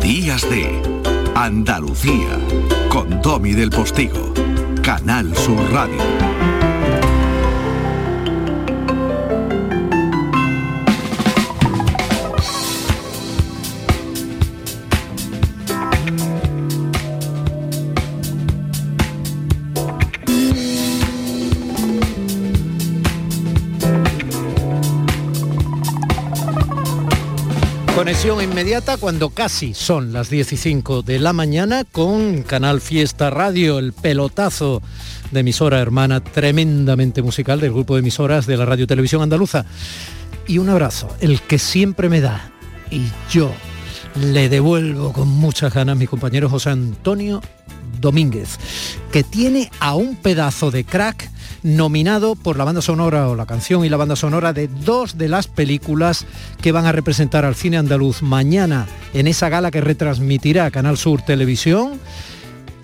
Días de Andalucía con Domi del Postigo, Canal Sur Radio. Conexión inmediata cuando casi son las 15 de la mañana con Canal Fiesta Radio, el pelotazo de emisora hermana tremendamente musical del grupo de emisoras de la Radio Televisión Andaluza. Y un abrazo, el que siempre me da, y yo le devuelvo con muchas ganas mi compañero José Antonio Domínguez, que tiene a un pedazo de crack nominado por la banda sonora o la canción y la banda sonora de dos de las películas que van a representar al cine andaluz mañana en esa gala que retransmitirá Canal Sur Televisión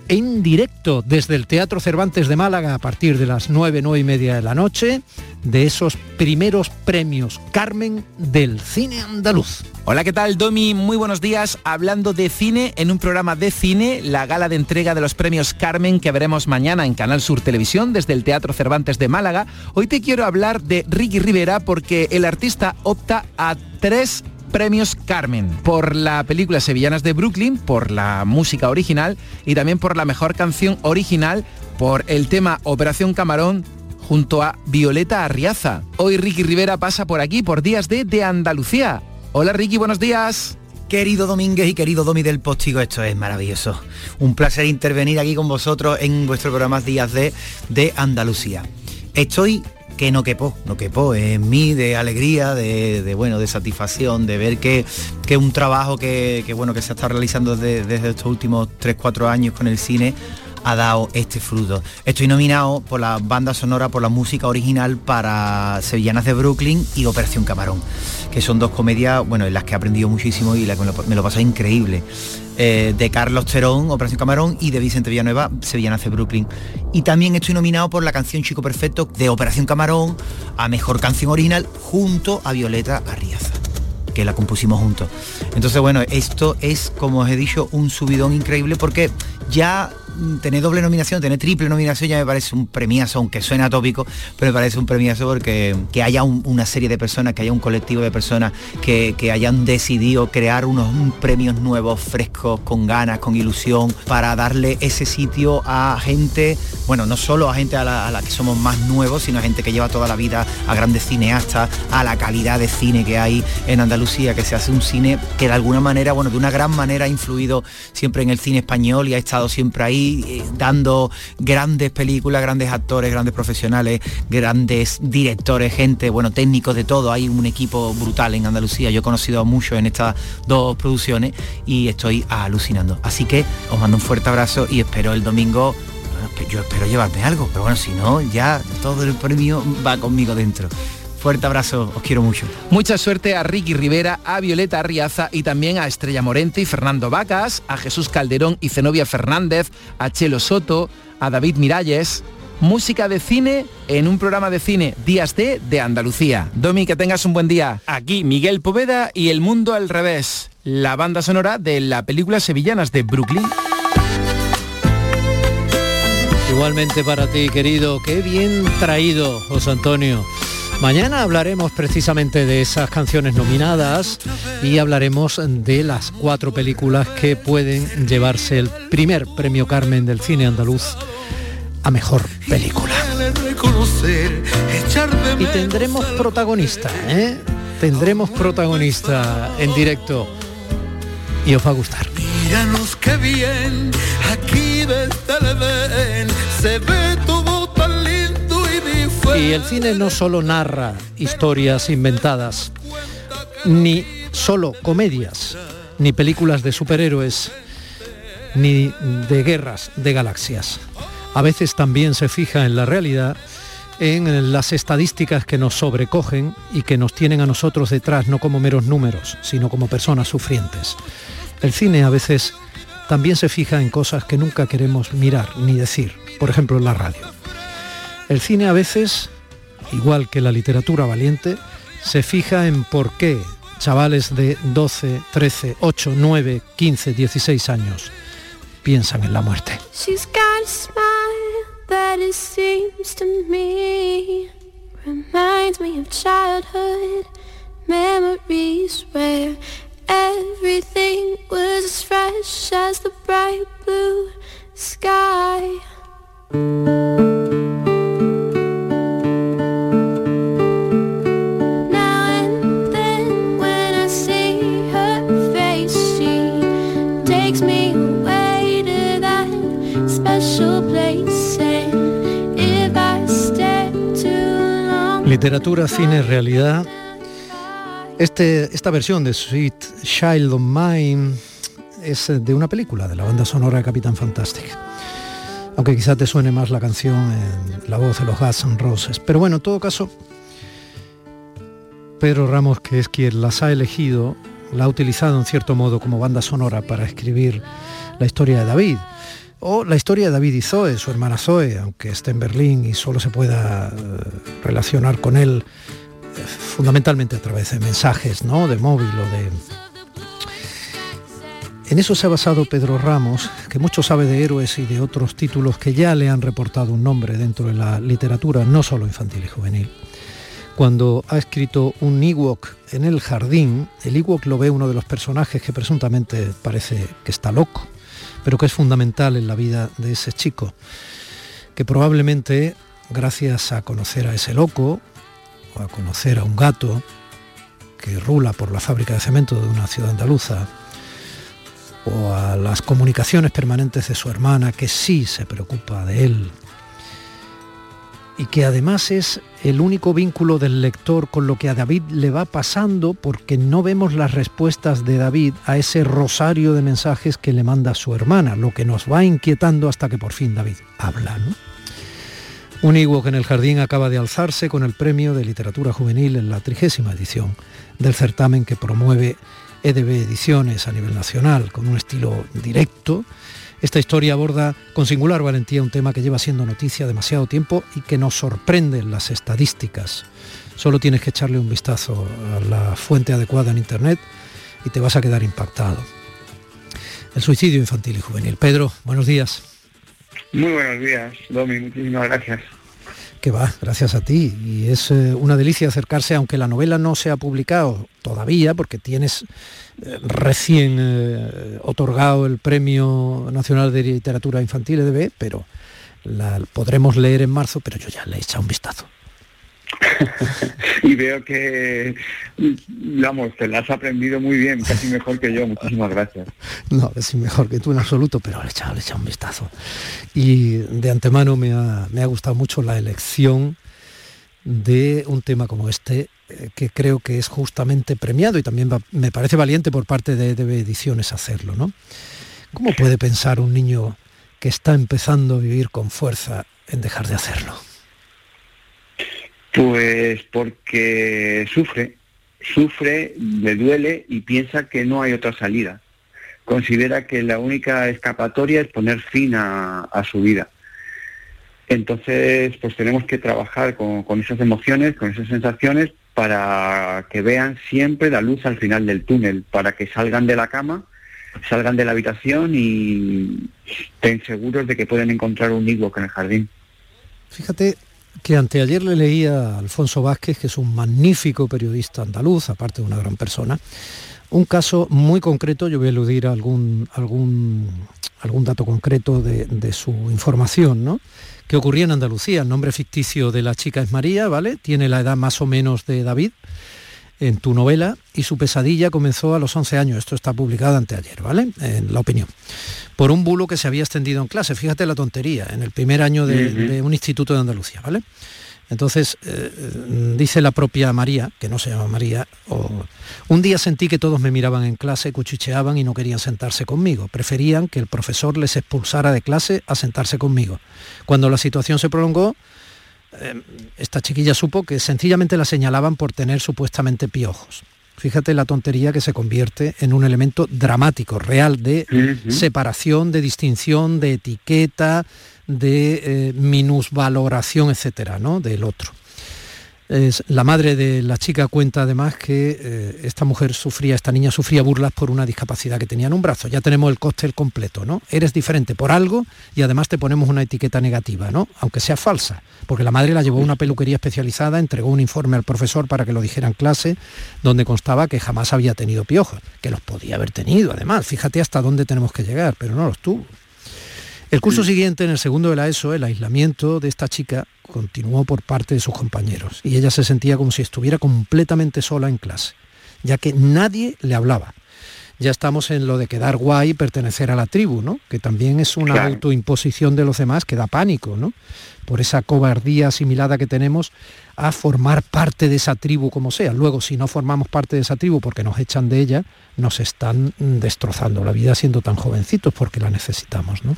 en directo desde el Teatro Cervantes de Málaga a partir de las 9, 9 y media de la noche de esos primeros premios Carmen del cine andaluz. Hola, ¿qué tal, Domi? Muy buenos días. Hablando de cine, en un programa de cine, la gala de entrega de los premios Carmen que veremos mañana en Canal Sur Televisión desde el Teatro Cervantes de Málaga. Hoy te quiero hablar de Ricky Rivera porque el artista opta a tres premios Carmen por la película Sevillanas de Brooklyn, por la música original y también por la mejor canción original por el tema Operación Camarón junto a Violeta Arriaza. Hoy Ricky Rivera pasa por aquí por Días de, de Andalucía. Hola Ricky, buenos días. Querido Domínguez y querido Domi del Postigo, esto es maravilloso. Un placer intervenir aquí con vosotros en vuestro programa Días de, de Andalucía. Estoy que no quepo, no quepo en mí de alegría, de, bueno, de satisfacción, de ver que, que un trabajo que, bueno, que se estado realizando desde, estos últimos 3-4 años con el cine ha dado este fruto. Estoy nominado por la banda sonora, por la música original para Sevillanas de Brooklyn y Operación Camarón, que son dos comedias, bueno, en las que he aprendido muchísimo y la que me lo, me increíble. Eh, de Carlos Terón, Operación Camarón, y de Vicente Villanueva, Sevillanas de Brooklyn. Y también estoy nominado por la canción Chico Perfecto de Operación Camarón a Mejor Canción Original junto a Violeta Arriaza que la compusimos juntos. Entonces, bueno, esto es, como os he dicho, un subidón increíble porque ya tener doble nominación, tener triple nominación ya me parece un premiazo, aunque suena tópico, pero me parece un premiazo porque que haya una serie de personas, que haya un colectivo de personas que, hayan decidido crear unos premios nuevos, frescos, con ganas, con ilusión, para darle ese sitio a gente, bueno, no solo a gente a la, que somos más nuevos, sino a gente que lleva toda la vida, a grandes cineastas, a la calidad de cine que hay en Andalucía, que se hace un cine que de alguna manera, bueno, de una gran manera ha influido siempre en el cine español y ha estado siempre ahí eh, dando grandes películas, grandes actores, grandes profesionales, grandes directores, gente, bueno, técnicos de todo. Hay un equipo brutal en Andalucía. Yo he conocido a muchos en estas dos producciones y estoy alucinando. Así que os mando un fuerte abrazo y espero el domingo yo espero llevarme algo, pero bueno, si no, ya todo el premio va conmigo dentro. Fuerte abrazo, os quiero mucho. Mucha suerte a Ricky Rivera, a Violeta Arriaza y también a Estrella Morente y Fernando Vacas, a Jesús Calderón y Zenobia Fernández, a Chelo Soto, a David Miralles. Música de cine en un programa de cine Días de de Andalucía. Domi, que tengas un buen día. Aquí Miguel Poveda y El Mundo al Revés, la banda sonora de la película Sevillanas de Brooklyn. Igualmente para ti, querido. Qué bien traído, José Antonio. Mañana hablaremos precisamente de esas canciones nominadas y hablaremos de las cuatro películas que pueden llevarse el primer premio Carmen del cine andaluz a mejor película. Y tendremos protagonista, ¿eh? Tendremos protagonista en directo y os va a gustar. Míranos qué bien, aquí desde el se ve todo y el cine no solo narra historias inventadas, ni solo comedias, ni películas de superhéroes, ni de guerras de galaxias. A veces también se fija en la realidad, en las estadísticas que nos sobrecogen y que nos tienen a nosotros detrás no como meros números, sino como personas sufrientes. El cine a veces también se fija en cosas que nunca queremos mirar ni decir, por ejemplo en la radio. El cine a veces, igual que la literatura valiente, se fija en por qué chavales de 12, 13, 8, 9, 15, 16 años piensan en la muerte. Everything was as fresh as the bright blue sky. Literatura, cine, realidad. Este, esta versión de Sweet Child of Mine es de una película de la banda sonora de Capitán Fantastic. Aunque quizás te suene más la canción en la voz de los Guns N' Roses. Pero bueno, en todo caso, Pedro Ramos, que es quien las ha elegido, la ha utilizado en cierto modo como banda sonora para escribir la historia de David. O la historia de David y Zoe, su hermana Zoe, aunque esté en Berlín y solo se pueda eh, relacionar con él eh, fundamentalmente a través de mensajes, ¿no? De móvil o de... En eso se ha basado Pedro Ramos, que mucho sabe de héroes y de otros títulos que ya le han reportado un nombre dentro de la literatura, no solo infantil y juvenil. Cuando ha escrito un Ewok en el jardín, el Ewok lo ve uno de los personajes que presuntamente parece que está loco pero que es fundamental en la vida de ese chico, que probablemente gracias a conocer a ese loco o a conocer a un gato que rula por la fábrica de cemento de una ciudad andaluza, o a las comunicaciones permanentes de su hermana que sí se preocupa de él y que además es el único vínculo del lector con lo que a David le va pasando porque no vemos las respuestas de David a ese rosario de mensajes que le manda su hermana, lo que nos va inquietando hasta que por fin David habla. Un Ewok en el jardín acaba de alzarse con el premio de literatura juvenil en la trigésima edición del certamen que promueve EDB Ediciones a nivel nacional, con un estilo directo, esta historia aborda con singular valentía un tema que lleva siendo noticia demasiado tiempo y que nos sorprende en las estadísticas. Solo tienes que echarle un vistazo a la fuente adecuada en Internet y te vas a quedar impactado. El suicidio infantil y juvenil. Pedro, buenos días. Muy buenos días, Domi, muchísimas gracias. Que va, gracias a ti. Y es eh, una delicia acercarse, aunque la novela no se ha publicado todavía, porque tienes eh, recién eh, otorgado el Premio Nacional de Literatura Infantil EDB, pero la podremos leer en marzo, pero yo ya le he echado un vistazo. y veo que, vamos, te la has aprendido muy bien, casi mejor que yo, muchísimas gracias. No, casi mejor que tú en absoluto, pero le he echado, le un vistazo. Y de antemano me ha, me ha gustado mucho la elección de un tema como este, eh, que creo que es justamente premiado y también me parece valiente por parte de EDB Ediciones hacerlo, ¿no? ¿Cómo puede pensar un niño que está empezando a vivir con fuerza en dejar de hacerlo? Pues porque sufre, sufre, le duele y piensa que no hay otra salida. Considera que la única escapatoria es poner fin a, su vida. Entonces, pues tenemos que trabajar con, con, esas emociones, con esas sensaciones, para que vean siempre la luz al final del túnel, para que salgan de la cama, salgan de la habitación y estén seguros de que pueden encontrar un higo en el jardín. Fíjate, que anteayer le leía a Alfonso Vázquez, que es un magnífico periodista andaluz, aparte de una gran persona, un caso muy concreto, yo voy a eludir algún, algún, algún dato concreto de, de, su información, ¿no? que ocurría en Andalucía. El nombre ficticio de la chica es María, ¿vale? Tiene la edad más o menos de David en tu novela y su pesadilla comenzó a los 11 años. Esto está publicado anteayer, ¿vale? En la opinión por un bulo que se había extendido en clase. Fíjate la tontería, en el primer año de, un instituto de Andalucía, ¿vale? Entonces, eh, dice la propia María, que no se llama María, un día sentí que todos me miraban en clase, cuchicheaban y no querían sentarse conmigo. Preferían que el profesor les expulsara de clase a sentarse conmigo. Cuando la situación se prolongó, esta chiquilla supo que sencillamente la señalaban por tener supuestamente piojos. Fíjate la tontería que se convierte en un elemento dramático, real, de separación, de distinción, de etiqueta, de eh, minusvaloración, etcétera, ¿no? del otro. La madre de la chica cuenta además que eh, esta mujer sufría, esta niña sufría burlas por una discapacidad que tenía en un brazo. Ya tenemos el cóctel completo, ¿no? Eres diferente por algo y además te ponemos una etiqueta negativa, ¿no? Aunque sea falsa, porque la madre la llevó a una peluquería especializada, entregó un informe al profesor para que lo dijera en clase, donde constaba que jamás había tenido piojos, que los podía haber tenido, además. Fíjate hasta dónde tenemos que llegar, pero no los tuvo. El curso siguiente, en el segundo de la ESO, el aislamiento de esta chica continuó por parte de sus compañeros y ella se sentía como si estuviera completamente sola en clase, ya que nadie le hablaba. Ya estamos en lo de quedar guay y pertenecer a la tribu, ¿no? Que también es una autoimposición de los demás que da pánico, ¿no? Por esa cobardía asimilada que tenemos a formar parte de esa tribu como sea. Luego, si no formamos parte de esa tribu porque nos echan de ella, nos están destrozando la vida siendo tan jovencitos porque la necesitamos, ¿no?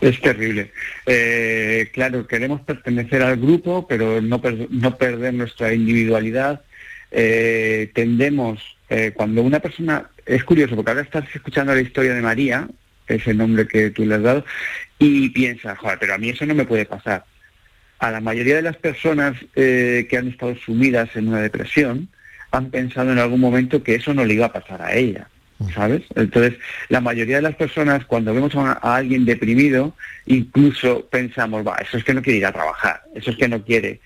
Es terrible. Eh, claro, queremos pertenecer al grupo, pero no, no perder nuestra individualidad. Eh, tendemos, eh, cuando una persona, es curioso, porque ahora estás escuchando la historia de María, ese nombre que tú le has dado, y piensas, joder, pero a mí eso no me puede pasar. A la mayoría de las personas que han estado sumidas en una depresión, han pensado en algún momento que eso no le iba a pasar a ella. ¿Sabes? Entonces, la mayoría de las personas, cuando vemos a, alguien deprimido, incluso pensamos, va, eso es que no quiere ir a trabajar, eso es que no quiere.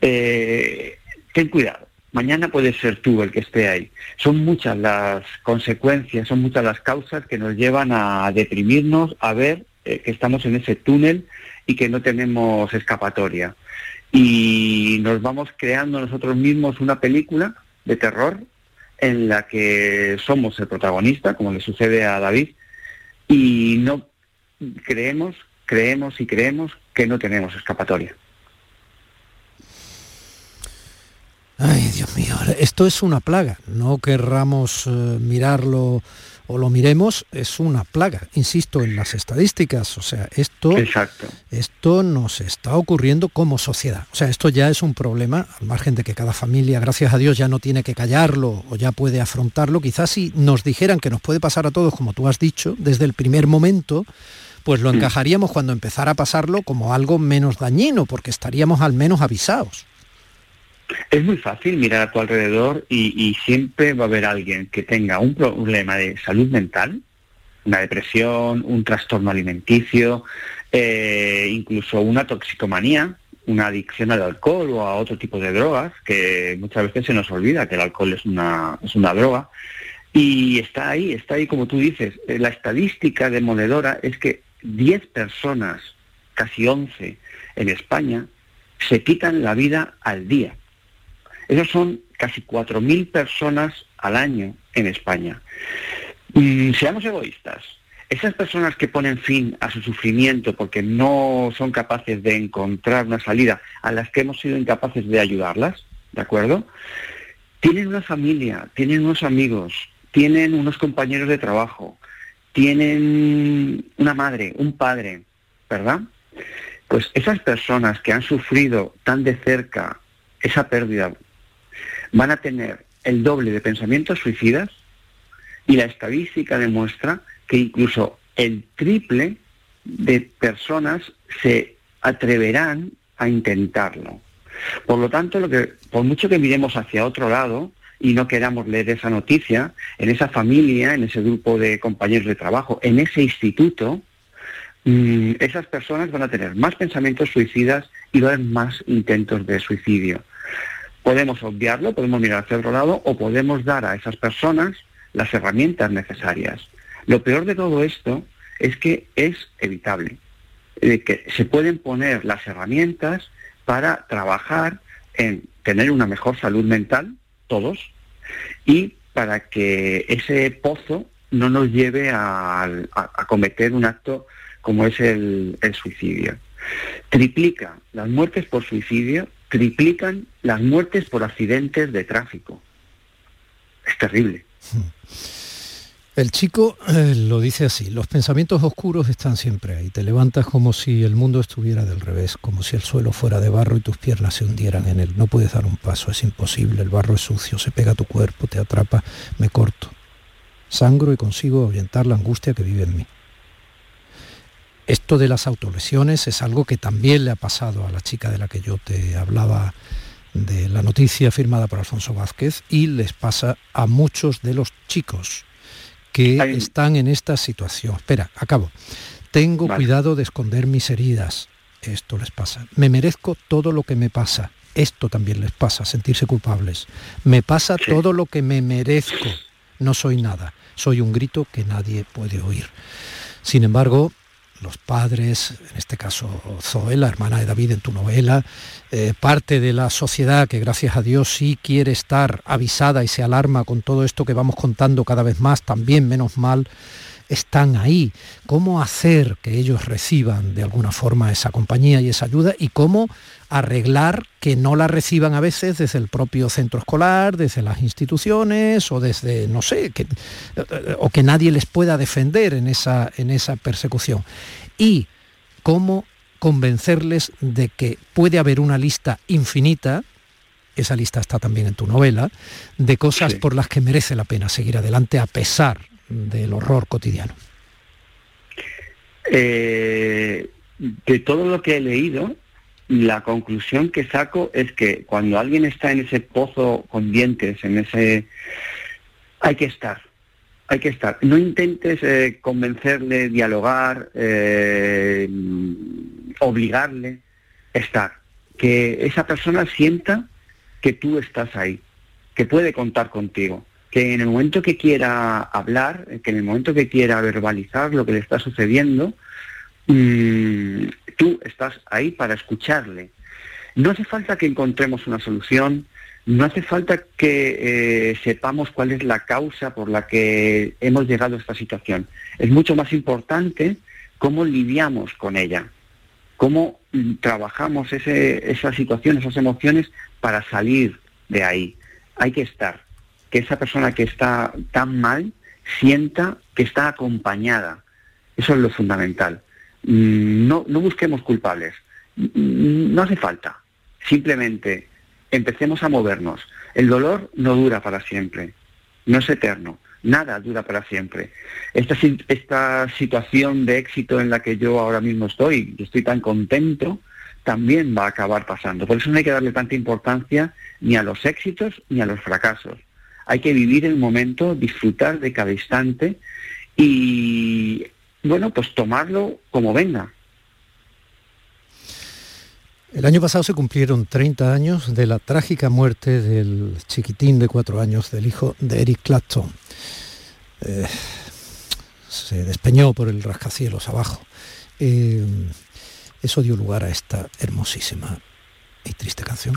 Eh, ten cuidado, mañana puede ser tú el que esté ahí. Son muchas las consecuencias, son muchas las causas que nos llevan a deprimirnos, a ver eh, que estamos en ese túnel y que no tenemos escapatoria. Y nos vamos creando nosotros mismos una película de terror en la que somos el protagonista, como le sucede a David, y no creemos, creemos y creemos que no tenemos escapatoria. Ay, Dios mío, esto es una plaga. No querramos eh, mirarlo o lo miremos, es una plaga, insisto, en las estadísticas. O sea, esto, esto nos está ocurriendo como sociedad. O sea, esto ya es un problema, al margen de que cada familia, gracias a Dios, ya no tiene que callarlo o ya puede afrontarlo. Quizás si nos dijeran que nos puede pasar a todos, como tú has dicho, desde el primer momento, pues lo mm. encajaríamos cuando empezara a pasarlo como algo menos dañino, porque estaríamos al menos avisados. Es muy fácil mirar a tu alrededor y, siempre va a haber alguien que tenga un problema de salud mental, una depresión, un trastorno alimenticio, eh, incluso una toxicomanía, una adicción al alcohol o a otro tipo de drogas, que muchas veces se nos olvida que el alcohol es una, es una droga. Y está ahí, está ahí como tú dices. Eh, la estadística demoledora es que 10 personas, casi 11 en España, se quitan la vida al día. Esos son casi 4.000 personas al año en España. Mm, seamos egoístas. Esas personas que ponen fin a su sufrimiento porque no son capaces de encontrar una salida, a las que hemos sido incapaces de ayudarlas, ¿de acuerdo? Tienen una familia, tienen unos amigos, tienen unos compañeros de trabajo, tienen una madre, un padre, ¿verdad? Pues esas personas que han sufrido tan de cerca esa pérdida van a tener el doble de pensamientos suicidas y la estadística demuestra que incluso el triple de personas se atreverán a intentarlo. Por lo tanto, lo que, por mucho que miremos hacia otro lado y no queramos leer esa noticia, en esa familia, en ese grupo de compañeros de trabajo, en ese instituto, mm, esas personas van a tener más pensamientos suicidas y va a haber más intentos de suicidio. Podemos obviarlo, podemos mirar hacia otro lado o podemos dar a esas personas las herramientas necesarias. Lo peor de todo esto es que es evitable, que se pueden poner las herramientas para trabajar en tener una mejor salud mental, todos, y para que ese pozo no nos lleve a, cometer un acto como es el suicidio. Triplica las muertes por suicidio triplican las muertes por accidentes de tráfico. Es terrible. El chico eh, lo dice así, los pensamientos oscuros están siempre ahí, te levantas como si el mundo estuviera del revés, como si el suelo fuera de barro y tus piernas se hundieran en él, no puedes dar un paso, es imposible, el barro es sucio, se pega a tu cuerpo, te atrapa, me corto, sangro y consigo ahuyentar la angustia que vive en mí. Esto de las autolesiones es algo que también le ha pasado a la chica de la que yo te hablaba de la noticia firmada por Alfonso Vázquez y les pasa a muchos de los chicos que están en esta situación. Espera, acabo. Tengo cuidado de esconder mis heridas. Esto les pasa. Me merezco todo lo que me pasa. Esto también les pasa, sentirse culpables. Me pasa todo lo que me merezco. No soy nada. Soy un grito que nadie puede oír. Sin embargo, los padres, en este caso Zoe, la hermana de David en tu novela, eh, parte de la sociedad que gracias a Dios sí quiere estar avisada y se alarma con todo esto que vamos contando cada vez más, también menos mal, están ahí. ¿Cómo hacer que ellos reciban de alguna forma esa compañía y esa ayuda y cómo arreglar que no la reciban a veces desde el propio centro escolar, desde las instituciones o desde, no sé, que, o que nadie les pueda defender en esa, en esa persecución. Y cómo convencerles de que puede haber una lista infinita, esa lista está también en tu novela, de cosas por las que merece la pena seguir adelante a pesar del horror cotidiano. Eh, de todo lo que he leído, la conclusión que saco es que cuando alguien está en ese pozo con dientes, en ese... hay que estar, hay que estar. No intentes eh, convencerle, dialogar, eh, obligarle, estar. Que esa persona sienta que tú estás ahí, que puede contar contigo, que en el momento que quiera hablar, que en el momento que quiera verbalizar lo que le está sucediendo, mm, tú estás ahí para escucharle. No hace falta que encontremos una solución, no hace falta que eh, sepamos cuál es la causa por la que hemos llegado a esta situación. Es mucho más importante cómo lidiamos con ella, cómo mm, trabajamos esa situación, esas emociones para salir de ahí. Hay que estar, que esa persona que está tan mal sienta que está acompañada. Eso es lo fundamental. Mm, no, no busquemos culpables, mm, no hace falta, simplemente empecemos a movernos. El dolor no dura para siempre, no es eterno, nada dura para siempre. Esta, esta situación de éxito en la que yo ahora mismo estoy, y estoy tan contento, también va a acabar pasando. Por eso no hay que darle tanta importancia ni a los éxitos ni a los fracasos. Hay que vivir el momento, disfrutar de cada instante y bueno, pues tomarlo como venga. El año pasado se cumplieron 30 años de la trágica muerte del chiquitín de cuatro años, del hijo de Eric Clapton. Eh, se despeñó por el rascacielos abajo. Eh, eso dio lugar a esta hermosísima y triste canción.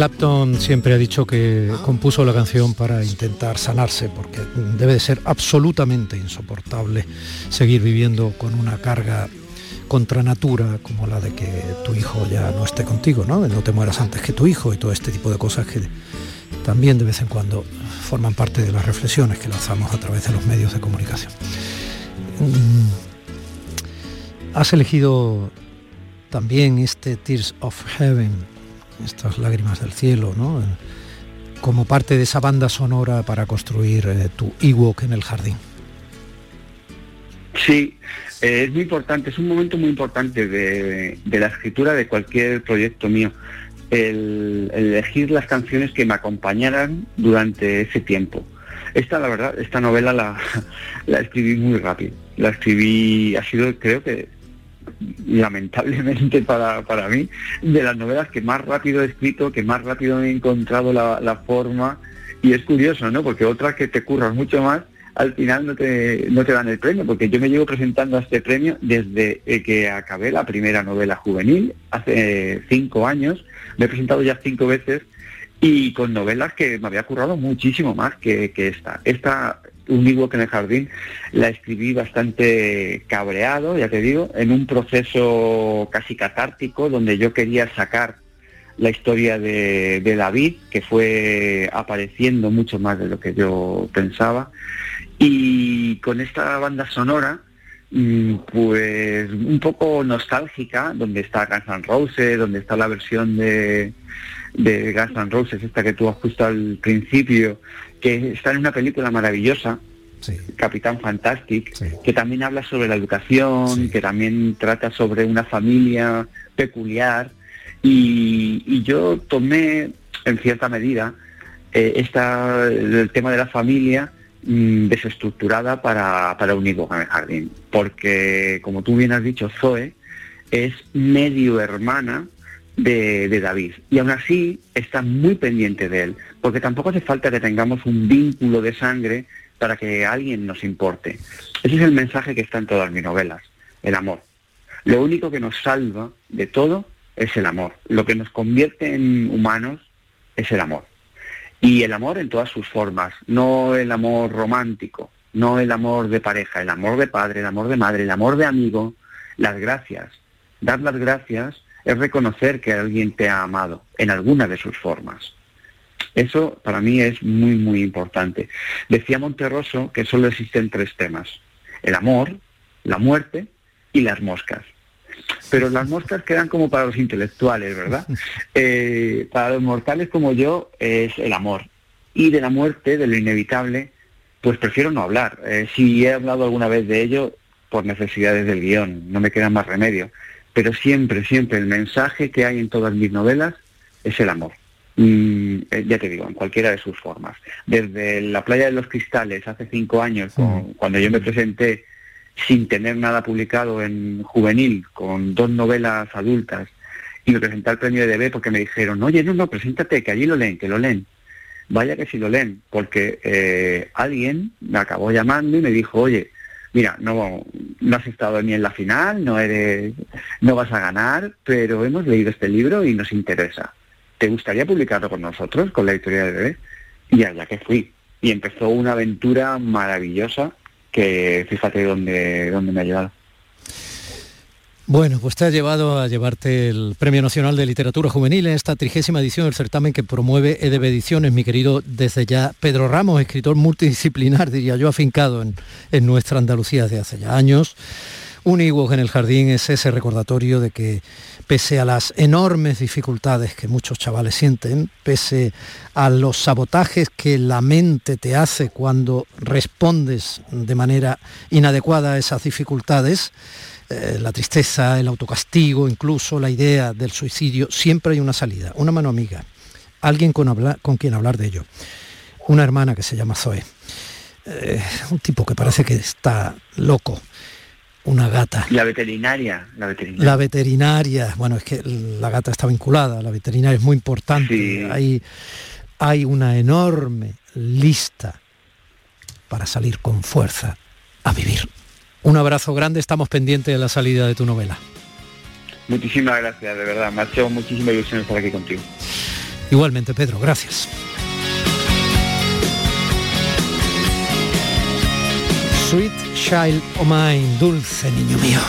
Clapton siempre ha dicho que compuso la canción para intentar sanarse, porque debe de ser absolutamente insoportable seguir viviendo con una carga contra natura como la de que tu hijo ya no esté contigo, ¿no? No te mueras antes que tu hijo y todo este tipo de cosas que también de vez en cuando forman parte de las reflexiones que lanzamos a través de los medios de comunicación. Mm, has elegido también este Tears of Heaven estas lágrimas del cielo, ¿no? como parte de esa banda sonora para construir eh, tu Ewok en el jardín. Sí, eh, es muy importante, es un momento muy importante de, la escritura de cualquier proyecto mío, el, elegir las canciones que me acompañaran durante ese tiempo. Esta, la verdad, esta novela la, la escribí muy rápido. La escribí, ha sido, creo que lamentablemente para, para mí, de las novelas que más rápido he escrito, que más rápido he encontrado la, forma. Y es curioso, ¿no? Porque otras que te curran mucho más, al final no te, no te dan el premio, porque yo me llevo presentando a este premio desde que acabé la primera novela juvenil, hace cinco años, me he presentado ya cinco veces y con novelas que me había currado muchísimo más que, que esta. Esta un que en el jardín, la escribí bastante cabreado, ya te digo, en un proceso casi catártico donde yo quería sacar la historia de, David, que fue apareciendo mucho más de lo que yo pensaba. Y con esta banda sonora, mm, pues un poco nostálgica, donde está Guns N' Roses, donde está la versión de, de Guns N' Roses, esta que tú has puesto al principio, que está en una película maravillosa, Capitán Fantastic, que también habla sobre la educación, que también trata sobre una familia peculiar. Y, yo tomé, en cierta medida, eh, esta, el tema de la familia mm, desestructurada para, para unirlo con el jardín. Porque, como tú bien has dicho, Zoe es medio hermana de, David. Y aún así está muy pendiente de él, porque tampoco hace falta que tengamos un vínculo de sangre para que alguien nos importe. Ese es el mensaje que está en todas mis novelas, el amor. Lo único que nos salva de todo es el amor. Lo que nos convierte en humanos es el amor. Y el amor en todas sus formas, no el amor romántico, no el amor de pareja, el amor de padre, el amor de madre, el amor de amigo, las gracias. Dar las gracias es reconocer que alguien te ha amado en alguna de sus formas. Eso para mí es muy, muy importante. Decía Monterroso que solo existen tres temas. El amor, la muerte y las moscas. Pero las moscas quedan como para los intelectuales, ¿verdad? Eh, para los mortales como yo es el amor. Y de la muerte, de lo inevitable, pues prefiero no hablar. Eh, si he hablado alguna vez de ello, por necesidades del guion, no me queda más remedio. Pero siempre, siempre el mensaje que hay en todas mis novelas es el amor. Mm, eh, ya te digo, en cualquiera de sus formas. Desde la playa de los cristales, hace cinco años, cuando yo me presenté sin tener nada publicado en juvenil, con dos novelas adultas, y me presenté al premio de DB porque me dijeron, oye, no, no, preséntate, que allí lo leen, que lo leen. Vaya que sí lo leen, porque eh, alguien me acabó llamando y me dijo, oye, mira, no, no has estado ni en la final, no eres, no vas a ganar, pero hemos leído este libro y nos interesa. ¿te gustaría publicarlo con nosotros, con la editorial de? Y allá que fui. Y empezó una aventura maravillosa que fíjate dónde, dónde me ha llevado. Bueno, pues te ha llevado a llevarte el Premio Nacional de Literatura Juvenil en esta trigésima edición del certamen que promueve EDB Ediciones, mi querido desde ya Pedro Ramos, escritor multidisciplinar, diría yo, afincado en, en nuestra Andalucía desde hace ya años. Un igual en el jardín es ese recordatorio de que pese a las enormes dificultades que muchos chavales sienten, pese a los sabotajes que la mente te hace cuando respondes de manera inadecuada a esas dificultades, eh, la tristeza, el autocastigo, incluso la idea del suicidio, siempre hay una salida, una mano amiga, alguien con, con quien hablar de ello. Una hermana que se llama Zoe. Eh, un tipo que parece que está loco, una gata. La veterinaria, la veterinaria. La veterinaria, bueno, es que la gata está vinculada, la veterinaria es muy importante. Hay, hay una enorme lista para salir con fuerza a vivir. Un abrazo grande, estamos pendientes de la salida de tu novela. Muchísimas gracias, de verdad, me ha hecho muchísima ilusión estar aquí contigo. Igualmente, Pedro, gracias. Sweet Child O' Mine, dulce niño mío.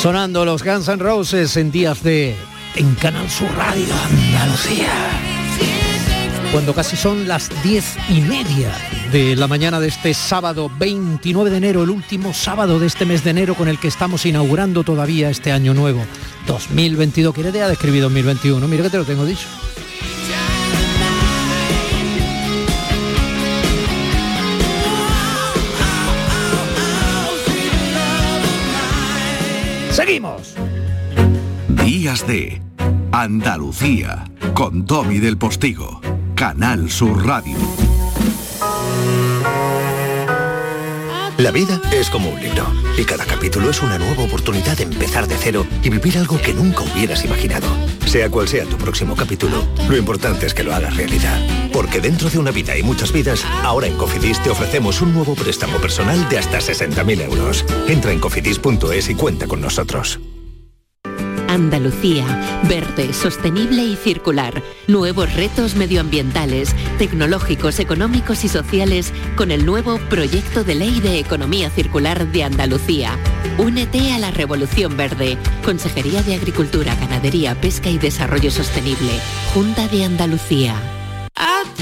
Sonando los Guns N' Roses en días de en Canal Sur Radio Andalucía cuando casi son las diez y media de la mañana de este sábado 29 de enero, el último sábado de este mes de enero con el que estamos inaugurando todavía este año nuevo, 2022. ¿Qué idea de escribir 2021? Mira que te lo tengo dicho. De Andalucía con Tommy del Postigo. Canal Sur Radio. La vida es como un libro y cada capítulo es una nueva oportunidad de empezar de cero y vivir algo que nunca hubieras imaginado. Sea cual sea tu próximo capítulo, lo importante es que lo hagas realidad. Porque dentro de una vida y muchas vidas, ahora en Cofidis te ofrecemos un nuevo préstamo personal de hasta 60.000 euros. Entra en cofidis.es y cuenta con nosotros. Andalucía, verde, sostenible y circular. Nuevos retos medioambientales, tecnológicos, económicos y sociales con el nuevo Proyecto de Ley de Economía Circular de Andalucía. Únete a la Revolución Verde. Consejería de Agricultura, Ganadería, Pesca y Desarrollo Sostenible. Junta de Andalucía.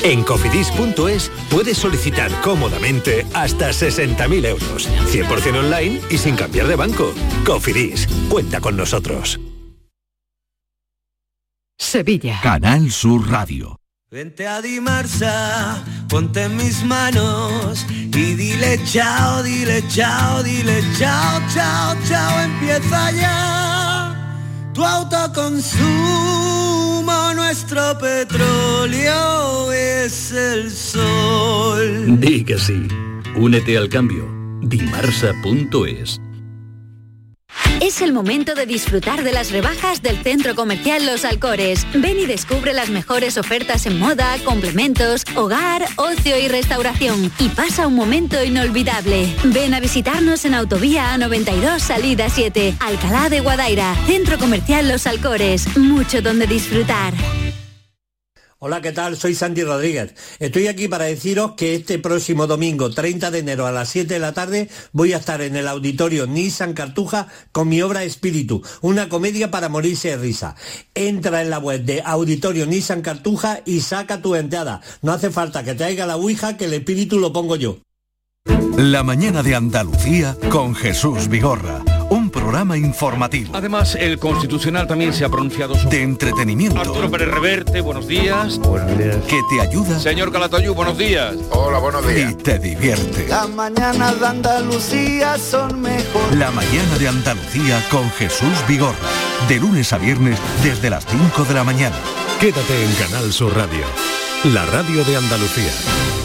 En cofidis.es puedes solicitar cómodamente hasta 60.000 euros, 100% online y sin cambiar de banco. Cofidis, cuenta con nosotros. Sevilla. Canal Sur Radio. Vente a Dimarsa, ponte en mis manos y dile chao, dile chao, dile chao, chao, chao, empieza ya tu autoconsumo, nuestro petróleo es el sol. Di que sí, únete al cambio, dimarsa.es. Es el momento de disfrutar de las rebajas del Centro Comercial Los Alcores. Ven y descubre las mejores ofertas en moda, complementos, hogar, ocio y restauración. Y pasa un momento inolvidable. Ven a visitarnos en Autovía A92 Salida 7, Alcalá de Guadaira, Centro Comercial Los Alcores. Mucho donde disfrutar. Hola, ¿qué tal? Soy Santi Rodríguez. Estoy aquí para deciros que este próximo domingo, 30 de enero a las 7 de la tarde, voy a estar en el auditorio Nissan Cartuja con mi obra Espíritu, una comedia para morirse de risa. Entra en la web de Auditorio Nissan Cartuja y saca tu entrada. No hace falta que traiga la Ouija, que el espíritu lo pongo yo. La mañana de Andalucía con Jesús Vigorra. Programa informativo. Además, el Constitucional también se ha pronunciado sobre... De entretenimiento. Arturo Pérez Reverte, buenos días. Buenos días. Que te ayuda. Señor Calatayú, buenos días. Hola, buenos días. Y te divierte. Las mañanas de Andalucía son mejor. La mañana de Andalucía con Jesús Vigorra. De lunes a viernes desde las 5 de la mañana. Quédate en Canal Sur Radio. La radio de Andalucía.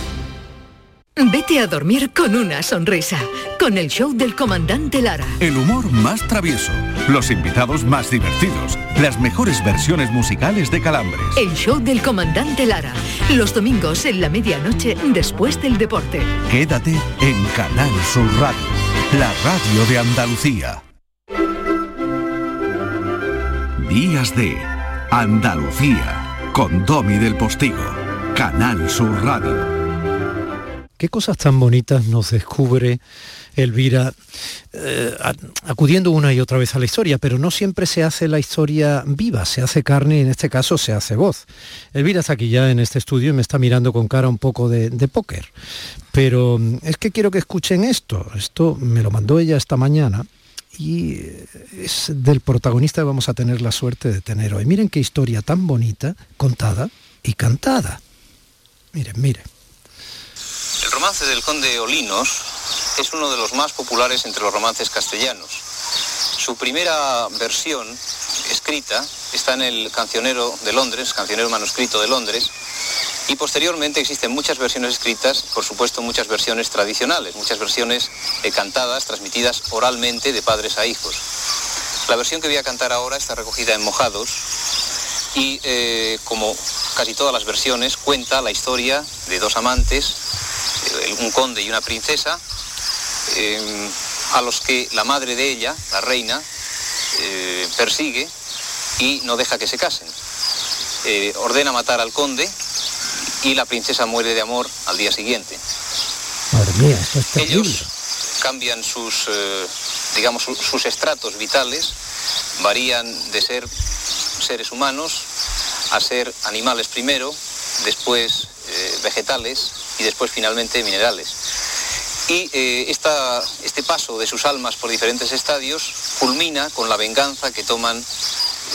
Vete a dormir con una sonrisa, con el show del comandante Lara. El humor más travieso, los invitados más divertidos, las mejores versiones musicales de Calambres. El show del comandante Lara, los domingos en la medianoche después del deporte. Quédate en Canal Sur Radio, la radio de Andalucía. Días de Andalucía, con Domi del Postigo, Canal Sur Radio. Qué cosas tan bonitas nos descubre Elvira, eh, acudiendo una y otra vez a la historia, pero no siempre se hace la historia viva, se hace carne y en este caso se hace voz. Elvira está aquí ya en este estudio y me está mirando con cara un poco de, de póker, pero mm, es que quiero que escuchen esto, esto me lo mandó ella esta mañana y es del protagonista vamos a tener la suerte de tener hoy. Miren qué historia tan bonita, contada y cantada. Miren, miren. El romance del conde Olinos es uno de los más populares entre los romances castellanos. Su primera versión escrita está en el Cancionero de Londres, Cancionero manuscrito de Londres, y posteriormente existen muchas versiones escritas, por supuesto muchas versiones tradicionales, muchas versiones eh, cantadas, transmitidas oralmente de padres a hijos. La versión que voy a cantar ahora está recogida en Mojados y eh, como casi todas las versiones cuenta la historia de dos amantes, un conde y una princesa, eh, a los que la madre de ella, la reina, eh, persigue y no deja que se casen. Eh, ordena matar al conde y la princesa muere de amor al día siguiente. Madre mía, esto es terrible. Ellos cambian sus, eh, digamos, su- sus estratos vitales, varían de ser seres humanos a ser animales primero, después vegetales y después finalmente minerales. Y eh, esta- este paso de sus almas por diferentes estadios culmina con la venganza que toman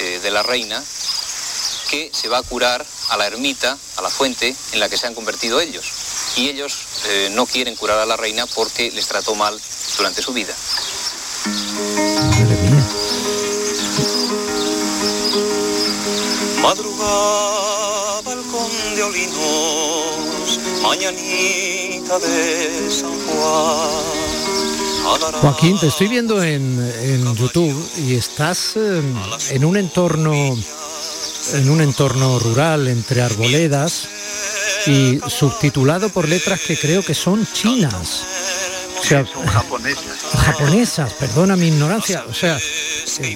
eh, de la reina, que se va a curar a la ermita, a la fuente en la que se han convertido ellos. Y ellos eh, no quieren curar a la reina porque les trató mal durante su vida. Madrugaba el conde Olinos, mañanita de San Juan. Joaquín, te estoy viendo en, en YouTube y estás eh, en un entorno en un entorno rural entre arboledas y subtitulado por letras que creo que son chinas. O sea, son japonesas. japonesas, perdona mi ignorancia. O sea,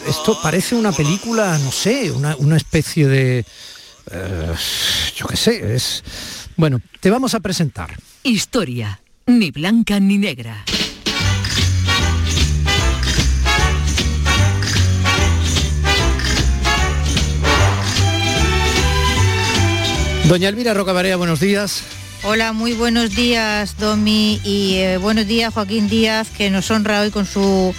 esto parece una película, no sé, una, una especie de... eh, yo qué sé, es... Bueno, te vamos a presentar. Historia, ni blanca ni negra. Doña Elvira Rocabarea, buenos días. Hola, muy buenos días, Domi, y eh, buenos días, Joaquín Díaz, que nos honra hoy con su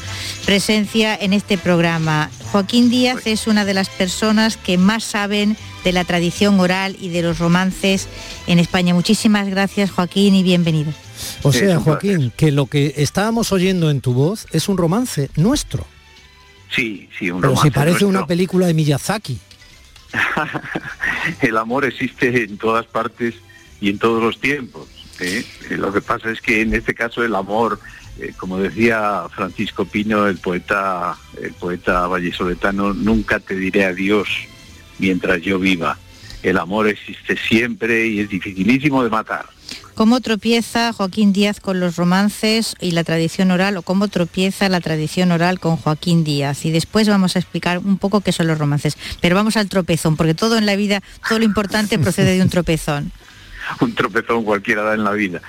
presencia en este programa. Joaquín Díaz es una de las personas que más saben de la tradición oral y de los romances en España. Muchísimas gracias, Joaquín, y bienvenido. O Sí, sea, Joaquín, que lo que estábamos oyendo en tu voz es un romance nuestro. Sí, sí, un Pero si romance parece una película de Miyazaki. el amor existe en todas partes y en todos los tiempos. ¿eh? Eh, Lo que pasa es que en este caso el amor, eh, como decía Francisco Pino, el poeta, el poeta vallesoletano, nunca te diré adiós mientras yo viva. El amor existe siempre y es dificilísimo de matar. ¿Cómo tropieza Joaquín Díaz con los romances y la tradición oral o cómo tropieza la tradición oral con Joaquín Díaz? Y después vamos a explicar un poco qué son los romances. Pero vamos al tropezón, porque todo en la vida, todo lo importante procede de un tropezón. un tropezón cualquiera da en la vida.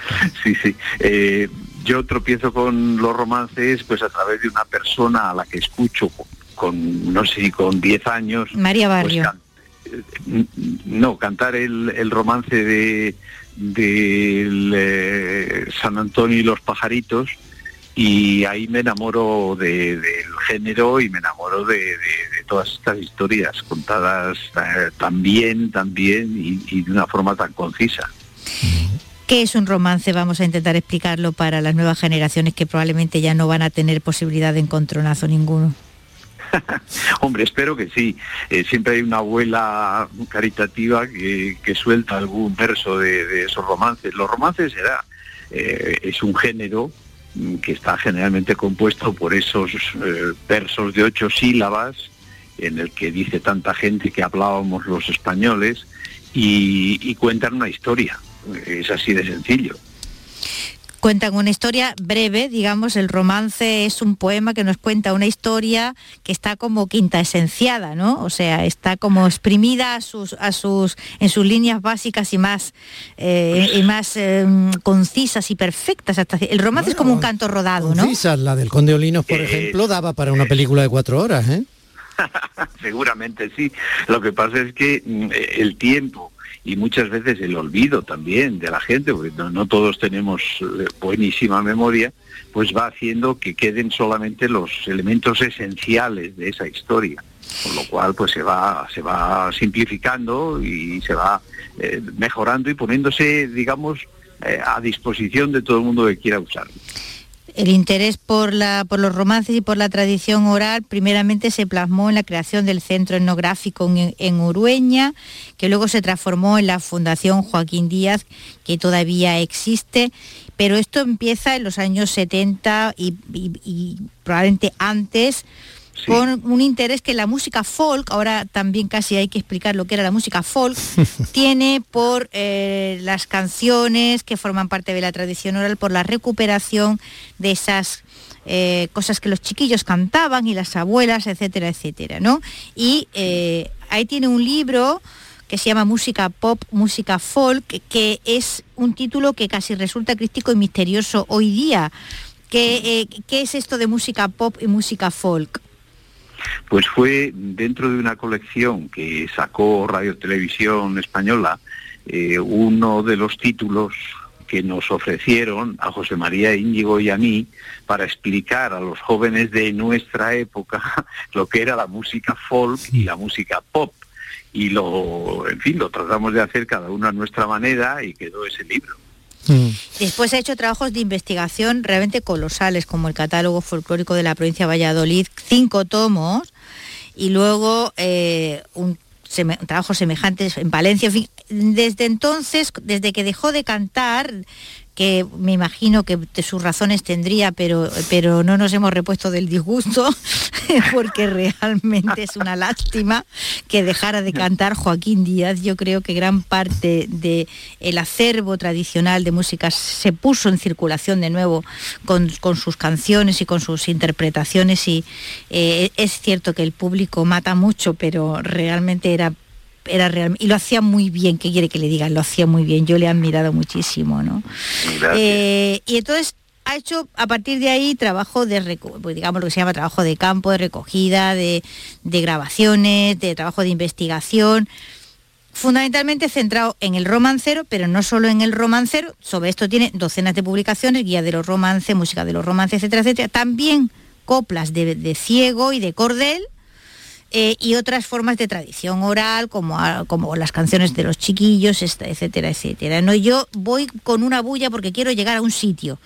Sí, sí. Eh, yo tropiezo con los romances pues a través de una persona a la que escucho con, no sé con 10 años. María pues, Barrio. No, cantar el, el romance de del eh, San Antonio y los pajaritos y ahí me enamoro de- del género y me enamoro de, de- de todas estas historias contadas eh, tan bien, tan bien y- y de una forma tan concisa. ¿Qué es un romance? Vamos a intentar explicarlo para las nuevas generaciones que probablemente ya no van a tener posibilidad de encontronazo ninguno. Hombre, espero que sí. Eh, siempre hay una abuela caritativa que, suelta algún verso de, esos romances. Los romances será, eh, es un género mm, que está generalmente compuesto por esos eh, versos de ocho sílabas en el que dice tanta gente que hablábamos los españoles y cuentan una historia. Es así de sencillo. Cuentan una historia breve, digamos, el romance es un poema que nos cuenta una historia que está como quinta esenciada, ¿no? O sea, está como exprimida a sus, a sus, en sus líneas básicas y más, eh, y más eh, concisas y perfectas. Hasta, el romance es como un canto rodado, ¿no? Concisas, la del Conde Olinos, por ejemplo, daba para una película de cuatro horas, ¿eh? Seguramente sí. Lo que pasa es que mm, eh, el tiempo y muchas veces el olvido también de la gente, porque no, todos tenemos eh, buenísima memoria, pues va haciendo que queden solamente los elementos esenciales de esa historia. Con lo cual pues se va, se va simplificando y se va eh, mejorando y poniéndose, digamos, eh, a disposición de todo el mundo que quiera usarlo. El interés por, la, por los romances y por la tradición oral primeramente se plasmó en la creación del Centro Etnográfico en, Urueña, que luego se transformó en la Fundación Joaquín Díaz, que todavía existe, pero esto empieza en los años 70 y, y- y probablemente antes, con un interés que la música folk, ahora también casi hay que explicar lo que era la música folk, tiene por eh, las canciones que forman parte de la tradición oral, por la recuperación de esas eh, cosas que los chiquillos cantaban y las abuelas, etcétera, etcétera, ¿no? Y eh, ahí tiene un libro que se llama Música Pop, Música Folk, que es un título que casi resulta crítico y misterioso hoy día. ¿Qué, ¿qué es esto de música pop y música folk? Pues fue dentro de una colección que sacó Radio Televisión Española, eh, uno de los títulos que nos ofrecieron a José María Íñigo y a mí para explicar a los jóvenes de nuestra época lo que era la música folk y la música pop. Y lo, en fin, lo tratamos de hacer cada uno a nuestra manera y quedó ese libro. Después ha hecho trabajos de investigación realmente colosales, como el catálogo folclórico de la provincia de Valladolid, cinco tomos, y luego eh, un, seme- trabajos semejantes en Valencia. Desde entonces, desde que dejó de cantar, que me imagino que sus razones tendría, pero, pero no nos hemos repuesto del disgusto, porque realmente es una lástima que dejara de cantar Joaquín Díaz. Yo creo que gran parte del el acervo tradicional de música se puso en circulación de nuevo con, sus canciones y con sus interpretaciones y eh, es cierto que el público mata mucho, pero realmente era era real, y lo hacía muy bien, ¿qué quiere que le digan? Lo hacía muy bien, yo le he admirado muchísimo, ¿no? Eh, y entonces ha hecho a partir de ahí trabajo de, pues digamos lo que se llama trabajo de campo, de recogida, de, grabaciones, de trabajo de investigación, fundamentalmente centrado en el romancero, pero no solo en el romancero, sobre esto tiene docenas de publicaciones, guía de los romances, música de los romances, etcétera, etcétera, también coplas de ciego y de cordel, eh, y otras formas de tradición oral, como, como las canciones de los chiquillos, etcétera, etcétera. ¿no? Yo voy con una bulla porque quiero llegar a un sitio,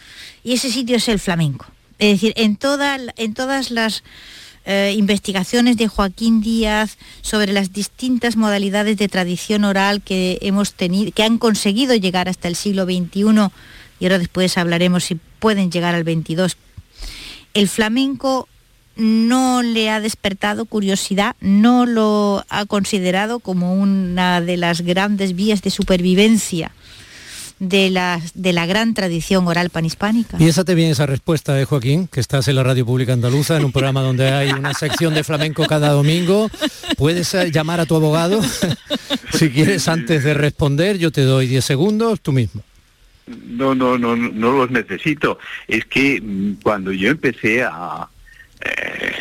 y ese sitio es el flamenco. Es decir, en, en todas las eh, investigaciones de Joaquín Díaz sobre las distintas modalidades de tradición oral que hemos tenido, que han conseguido llegar hasta el siglo XXI, y ahora después hablaremos si pueden llegar al XXII. El flamenco no le ha despertado curiosidad, no lo ha considerado como una de las grandes vías de supervivencia de la, de la gran tradición oral panhispánica. Piénsate bien esa respuesta de Joaquín, que estás en la Radio Pública Andaluza, en un programa donde hay una sección de flamenco cada domingo. Puedes eh, llamar a tu abogado si quieres antes de responder. Yo te doy 10 segundos, tú mismo. No, no, no, no los necesito. Es que mm, cuando yo empecé a, eh,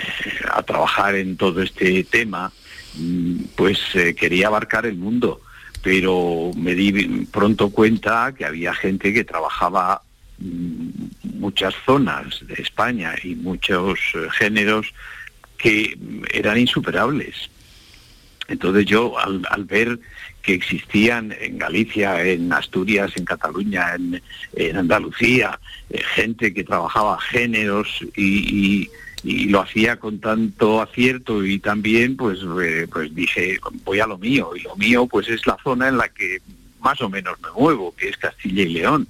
a trabajar en todo este tema, mm, pues eh, quería abarcar el mundo, pero me di pronto cuenta que había gente que trabajaba mm, muchas zonas de España y muchos eh, géneros que eran insuperables. Entonces yo al, ver que existían en Galicia, en Asturias, en Cataluña, en, Andalucía, gente que trabajaba géneros y lo hacía con tanto acierto y también pues eh, pues dije voy a lo mío y lo mío pues es la zona en la que más o menos me muevo que es Castilla y León.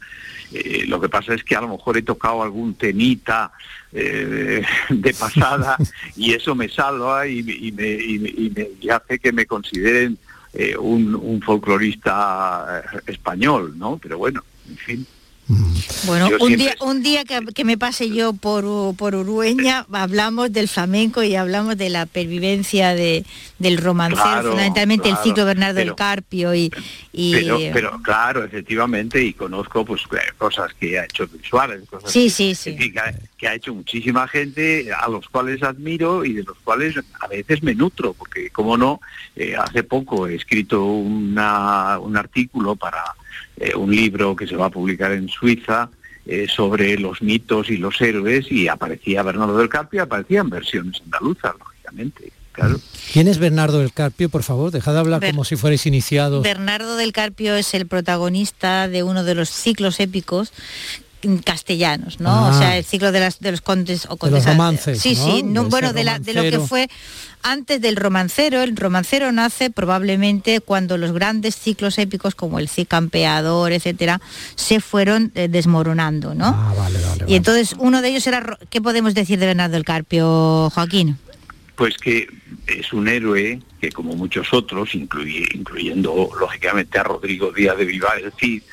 Eh, lo que pasa es que a lo mejor he tocado algún temita eh, de pasada y eso me salva y, me, y hace que me consideren un, un folclorista español no pero bueno en fin bueno, un día, un día que, me pase yo por, por Urueña, hablamos del flamenco y hablamos de la pervivencia de, del romancero, fundamentalmente el ciclo Bernardo del Carpio y... pero, claro, efectivamente, y conozco pues cosas que ha hecho Suárez, cosas sí, sí, sí. Que, ha, hecho muchísima gente, a los cuales admiro y de los cuales a veces me nutro, porque como no, eh, hace poco he escrito una, un artículo para eh, un libro que se va a publicar en Suiza eh, sobre los mitos y los héroes y aparecía Bernardo del Carpio, aparecían versiones andaluzas, lógicamente. Claro. ¿Quién es Bernardo del Carpio, por favor? Dejad de hablar como si fuerais iniciados. Bernardo del Carpio es el protagonista de uno de los ciclos épicos castellanos, ¿no? o sea, ah. el ciclo de, las, de los condes o condes. De los romances. Sí, sí, bueno, de, la, de lo que fue antes del romancero. El romancero nace probablemente cuando los grandes ciclos épicos como el Cid Campeador, etcétera, se fueron eh, desmoronando, ¿no? Ah, vale, vale, y entonces uno de ellos era, ¿qué podemos decir de Bernardo del Carpio, Joaquín? Pues que es un héroe que como muchos otros, incluyendo lógicamente a Rodrigo Díaz de Vivar el Cid,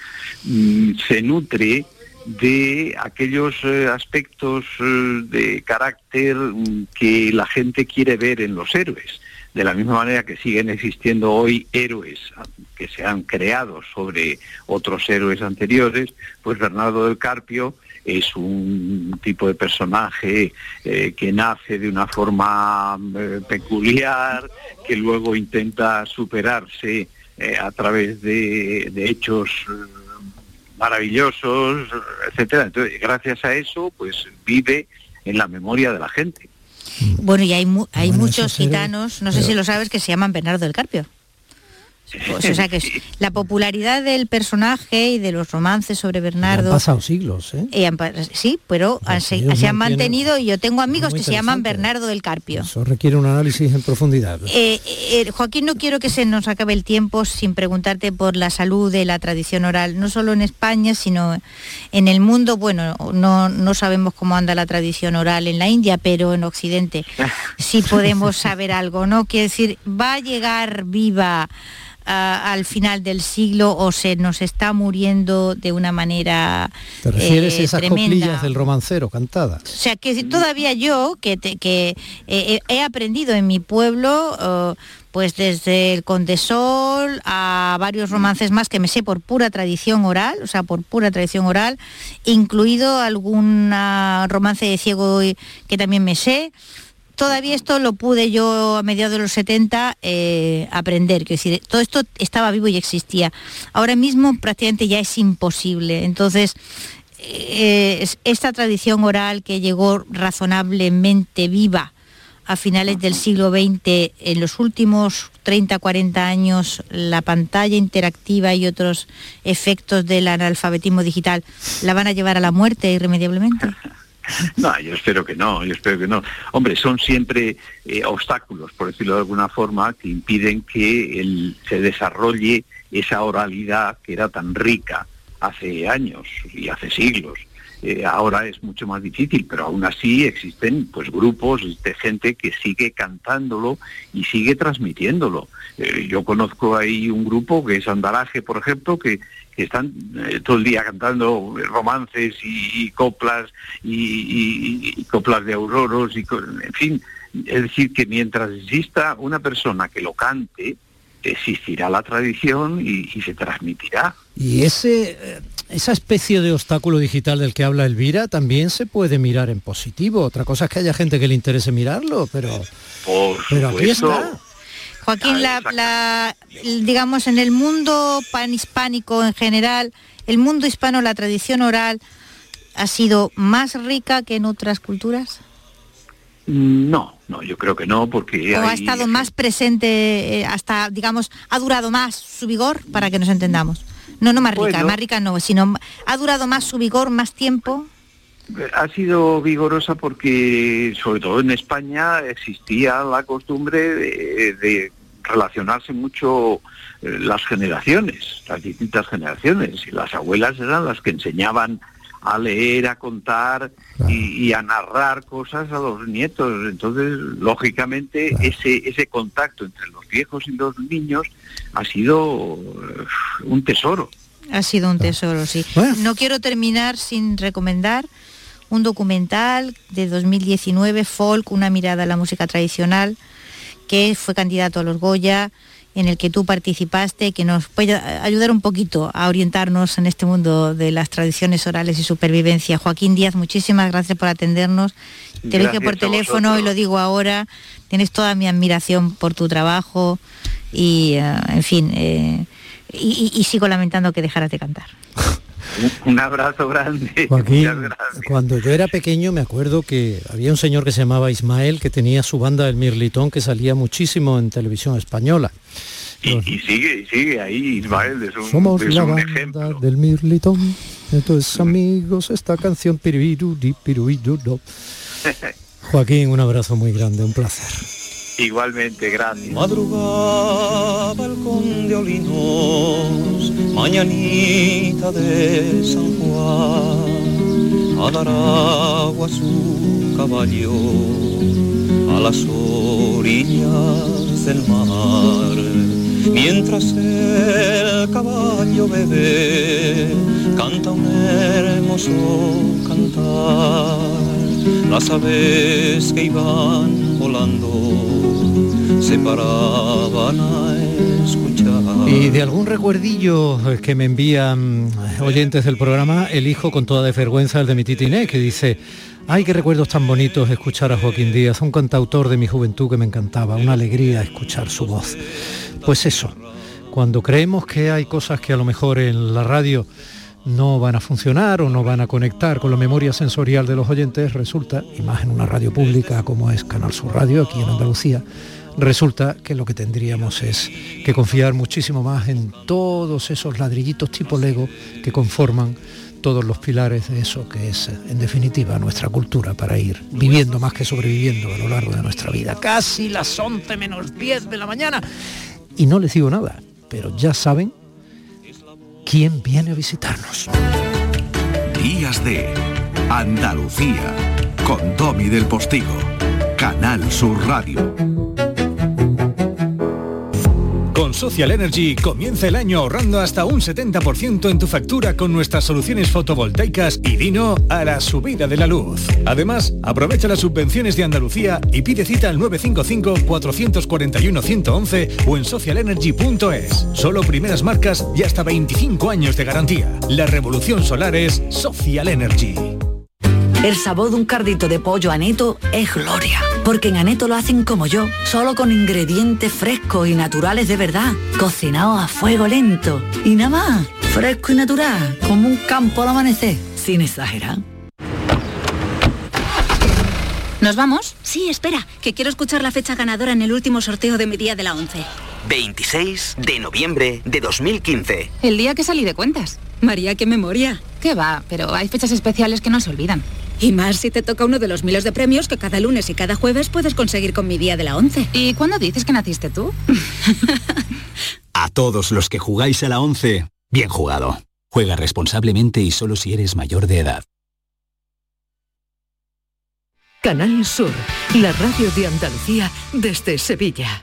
mm, se nutre de aquellos eh, aspectos eh, de carácter mm, que la gente quiere ver en los héroes. De la misma manera que siguen existiendo hoy héroes que se han creado sobre otros héroes anteriores, pues Bernardo del Carpio es un tipo de personaje eh, que nace de una forma peculiar, que luego intenta superarse a través de, de hechos maravillosos, etcétera. Entonces, gracias a eso, pues vive en la memoria de la gente. Bueno, y hay, hay muchos gitanos, no sé si lo sabes, que se llaman Bernardo del Carpio. Pues, o sea que la popularidad del personaje y de los romances sobre Bernardo Han pasado siglos, ¿eh? eh, han sí, pero han- se, han mantenido y yo tengo amigos que se llaman. Bernardo del Carpio. Eso requiere un análisis en profundidad. Eh, eh, Joaquín, no quiero que se nos acabe el tiempo sin preguntarte por la salud de la tradición oral, no solo en España, sino en el mundo. Bueno, no, no sabemos cómo anda la tradición oral en la India, pero en Occidente sí podemos saber algo, ¿no? Quiere decir, ¿va a llegar viva al final del siglo o se nos está muriendo de una manera ¿Te refieres eh, a esas tremenda? coplillas del romancero cantadas? O sea, que todavía yo, que, te- que eh, he aprendido en mi pueblo, eh, pues desde el Condesol a varios romances más que me sé por pura tradición oral, o sea, por pura tradición oral, incluido algún ah, romance de ciego que también me sé. Todavía esto lo pude yo a mediados de los 70 eh, aprender, quiero decir, todo esto estaba vivo y existía. Ahora mismo prácticamente ya es imposible. Entonces, eh, es- esta tradición oral que llegó razonablemente viva a finales del siglo XX, en los últimos 30, 40 años, la pantalla interactiva y otros efectos del analfabetismo digital, ¿la van a llevar a la muerte irremediablemente? No, yo espero que no, yo espero que no. Hombre, son siempre eh, obstáculos, por decirlo de alguna forma, que impiden que se desarrolle esa oralidad que era tan rica hace años y hace siglos. Eh, ahora es mucho más difícil, pero aún así existen pues grupos de gente que sigue cantándolo y sigue transmitiéndolo. Eh, yo conozco ahí un grupo que es Andaraje, por ejemplo, que, que están eh, todo el día cantando romances y, coplas y, y- coplas de auroros y en fin, es decir que mientras exista una persona que lo cante existirá la tradición y, y se transmitirá. Y ese, eh, esa especie de obstáculo digital del que habla Elvira también se puede mirar en positivo. Otra cosa es que haya gente que le interese mirarlo, pero, Por pero aquí supuesto. está. Joaquín, la, la- digamos, en el mundo panhispánico en general, el mundo hispano, la tradición oral ha sido más rica que en otras culturas? No, no, yo creo que no, porque ¿O ha estado más presente, eh, hasta, digamos, ha durado más su vigor, para que nos entendamos? No, no más rica, Bueno. más rica no, sino ha durado más su vigor, más tiempo. Ha sido vigorosa porque, sobre todo en España, existía la costumbre de, de relacionarse mucho eh, las generaciones, las distintas generaciones. Y las abuelas eran las que enseñaban a leer, a contar y, y a narrar cosas a los nietos. Entonces, lógicamente, ese, ese contacto entre los viejos y los niños ha sido eh, un tesoro. Ha sido un tesoro, sí. No quiero terminar sin recomendar un documental de 2019, Folk, una mirada a la música tradicional, que fue candidato a los Goya, en el que tú participaste, que nos puede ayudar un poquito a orientarnos en este mundo de las tradiciones orales y supervivencia. Joaquín Díaz, muchísimas gracias por atendernos. Te dije por teléfono y lo digo ahora. Tienes toda mi admiración por tu trabajo y, eh, en fin, eh, y, y- y sigo lamentando que dejaras de cantar. Un, abrazo grande. Joaquín, cuando yo era pequeño me acuerdo que había un señor que se llamaba Ismael que tenía su banda del Mirlitón que salía muchísimo en televisión española. Y, y sigue, y sigue ahí, Ismael, es un, Somos es la un banda ejemplo. del Mirlitón. Entonces amigos, esta canción piribiru, di, piruiru, do. Joaquín, un abrazo muy grande, un placer. Igualmente, gracias. Madrugaba el conde Olinos, mañanita de San Juan, a dar agua su caballo a las orillas del mar. Mientras el caballo bebe, canta un hermoso cantar. Las aves que iban volando se paraban a escuchar. Y de algún recuerdillo que me envían oyentes del programa, elijo con toda desvergüenza el de mi titiné, que dice, ay, qué recuerdos tan bonitos escuchar a Joaquín Díaz, un cantautor de mi juventud que me encantaba, una alegría escuchar su voz. Pues eso, cuando creemos que hay cosas que a lo mejor en la radio no van a funcionar o no van a conectar con la memoria sensorial de los oyentes, resulta, y más en una radio pública como es Canal Sur Radio, aquí en Andalucía, resulta que lo que tendríamos es que confiar muchísimo más en todos esos ladrillitos tipo Lego que conforman todos los pilares de eso que es, en definitiva, nuestra cultura para ir viviendo más que sobreviviendo a lo largo de nuestra vida. Casi las 11 menos 10 de la mañana. Y no les digo nada, pero ya saben quién viene a visitarnos. Días de Andalucía con Domi del Postigo, Canal Sur Radio. Social Energy comienza el año ahorrando hasta un 70% en tu factura con nuestras soluciones fotovoltaicas y vino a la subida de la luz. Además, aprovecha las subvenciones de Andalucía y pide cita al 955-441-111 o en socialenergy.es. Solo primeras marcas y hasta 25 años de garantía. La revolución solar es Social Energy. El sabor de un cardito de pollo aneto es gloria, porque en aneto lo hacen como yo, solo con ingredientes frescos y naturales de verdad, cocinados a fuego lento. Y nada más, fresco y natural, como un campo al amanecer, sin exagerar. ¿Nos vamos? Sí, espera, que quiero escuchar la fecha ganadora en el último sorteo de mi día de la 11. 26 de noviembre de 2015. El día que salí de cuentas. María, qué memoria. ¿Qué va? Pero hay fechas especiales que no se olvidan. Y más si te toca uno de los miles de premios que cada lunes y cada jueves puedes conseguir con mi día de la 11. ¿Y cuándo dices que naciste tú? A todos los que jugáis a la 11, bien jugado. Juega responsablemente y solo si eres mayor de edad. Canal Sur, la radio de Andalucía desde Sevilla.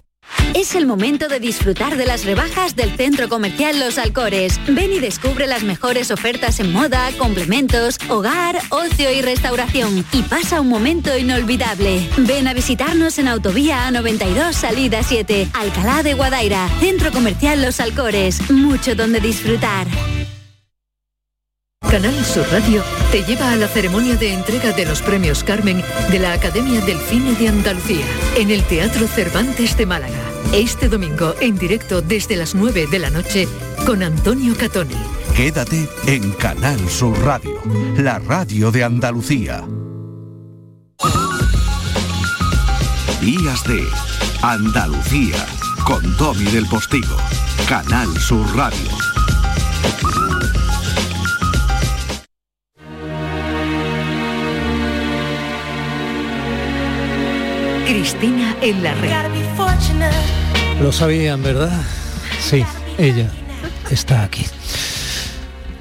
Es el momento de disfrutar de las rebajas del Centro Comercial Los Alcores. Ven y descubre las mejores ofertas en moda, complementos, hogar, ocio y restauración. Y pasa un momento inolvidable. Ven a visitarnos en Autovía A92 Salida 7, Alcalá de Guadaira, Centro Comercial Los Alcores. Mucho donde disfrutar. Canal Sur Radio te lleva a la ceremonia de entrega de los premios Carmen de la Academia del Cine de Andalucía en el Teatro Cervantes de Málaga. Este domingo en directo desde las 9 de la noche con Antonio Catoni. Quédate en Canal Sur Radio, la radio de Andalucía. Días de Andalucía con Domi del Postigo, Canal Sur Radio. Cristina en la red. Lo sabían, ¿verdad? Sí, ella está aquí.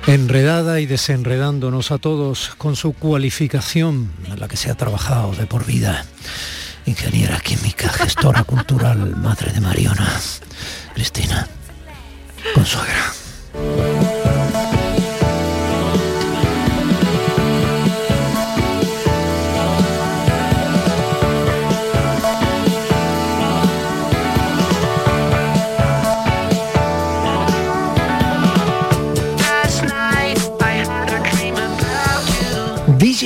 Enredada y desenredándonos a todos con su cualificación, en la que se ha trabajado de por vida. Ingeniera química, gestora cultural, madre de Mariona. Cristina, consuegra.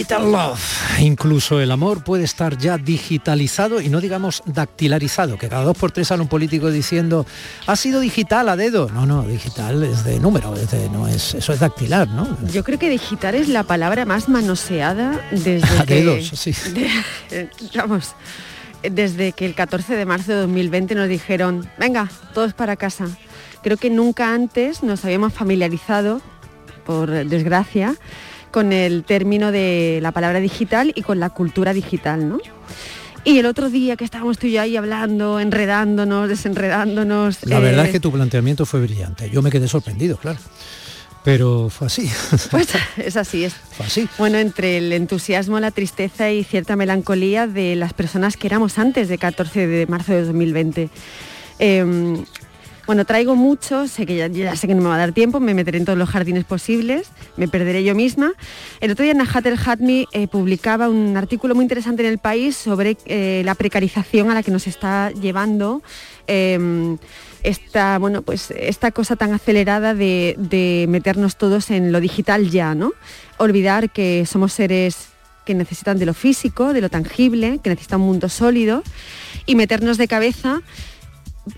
Digital Love. Incluso el amor puede estar ya digitalizado y no digamos dactilarizado, que cada dos por tres sale un político diciendo ha sido digital a dedo. No, no, digital es de número, es de- no es, eso es dactilar, ¿no? Yo creo que digital es la palabra más manoseada desde A que, dedos, sí. de- vamos, desde que el 14 de marzo de 2020 nos dijeron, venga, todos para casa. Creo que nunca antes nos habíamos familiarizado, por desgracia, con el término de la palabra digital y con la cultura digital, ¿no? Y el otro día que estábamos tú y yo ahí hablando, enredándonos, desenredándonos. La verdad eh, es que tu planteamiento fue brillante. Yo me quedé sorprendido, claro. Pero fue así. Pues es así, es. así. Bueno, entre el entusiasmo, la tristeza y cierta melancolía de las personas que éramos antes de 14 de marzo de 2020. Eh, Bueno, traigo mucho, sé que ya, sé que no me va a dar tiempo, me meteré en todos los jardines posibles, me perderé yo misma. El otro día Nahat El Hatmi eh, publicaba un artículo muy interesante en el país sobre eh, la precarización a la que nos está llevando eh, esta, bueno, pues esta cosa tan acelerada de, de meternos todos en lo digital ya, ¿no? Olvidar que somos seres que necesitan de lo físico, de lo tangible, que necesitan un mundo sólido y meternos de cabeza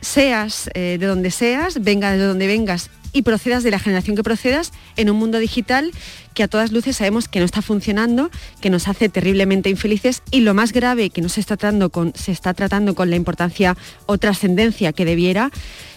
seas eh, de donde seas, venga de donde vengas y procedas de la generación que procedas en un mundo digital que a todas luces sabemos que no está funcionando, que nos hace terriblemente infelices y lo más grave que no se está tratando con, se está tratando con la importancia o trascendencia que debiera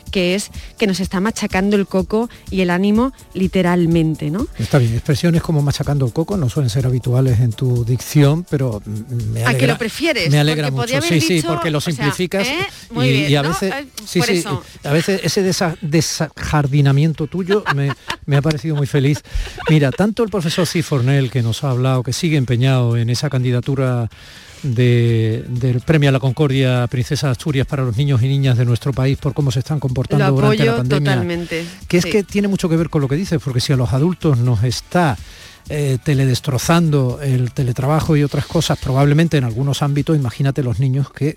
que es que nos está machacando el coco y el ánimo literalmente, ¿no? Está bien, expresiones como machacando el coco no suelen ser habituales en tu dicción, pero me alegra, ¿A que lo prefieres? Me alegra mucho, sí, sí, porque lo simplificas sea, ¿eh? y, Muy bien, y, a ¿no? veces, Eh, sí, sí, a veces ese desa- desjardinamiento tuyo me, me ha parecido muy feliz. Mira, tanto el profesor Cifornel que nos ha hablado, que sigue empeñado en esa candidatura de- del premio a la Concordia Princesa de Asturias para los niños y niñas de nuestro país por cómo se están comportando Lo durante la pandemia. totalmente. Que es sí. que tiene mucho que ver con lo que dices, porque si a los adultos nos está eh, teledestrozando el teletrabajo y otras cosas, probablemente en algunos ámbitos, imagínate los niños que